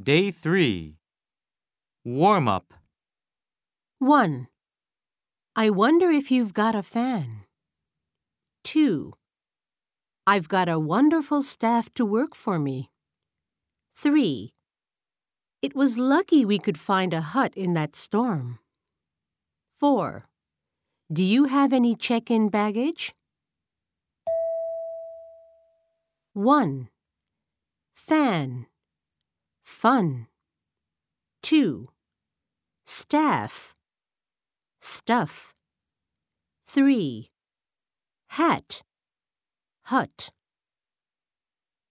Day 3. Warm up. 1. I wonder if you've got a fan. 2. I've got a wonderful staff to work for me. 3. It was lucky we could find a hut in that storm. 4. Do you have any check in baggage? 1. Fan. Fun. 2. Staff. Stuff. 3. Hat. Hut.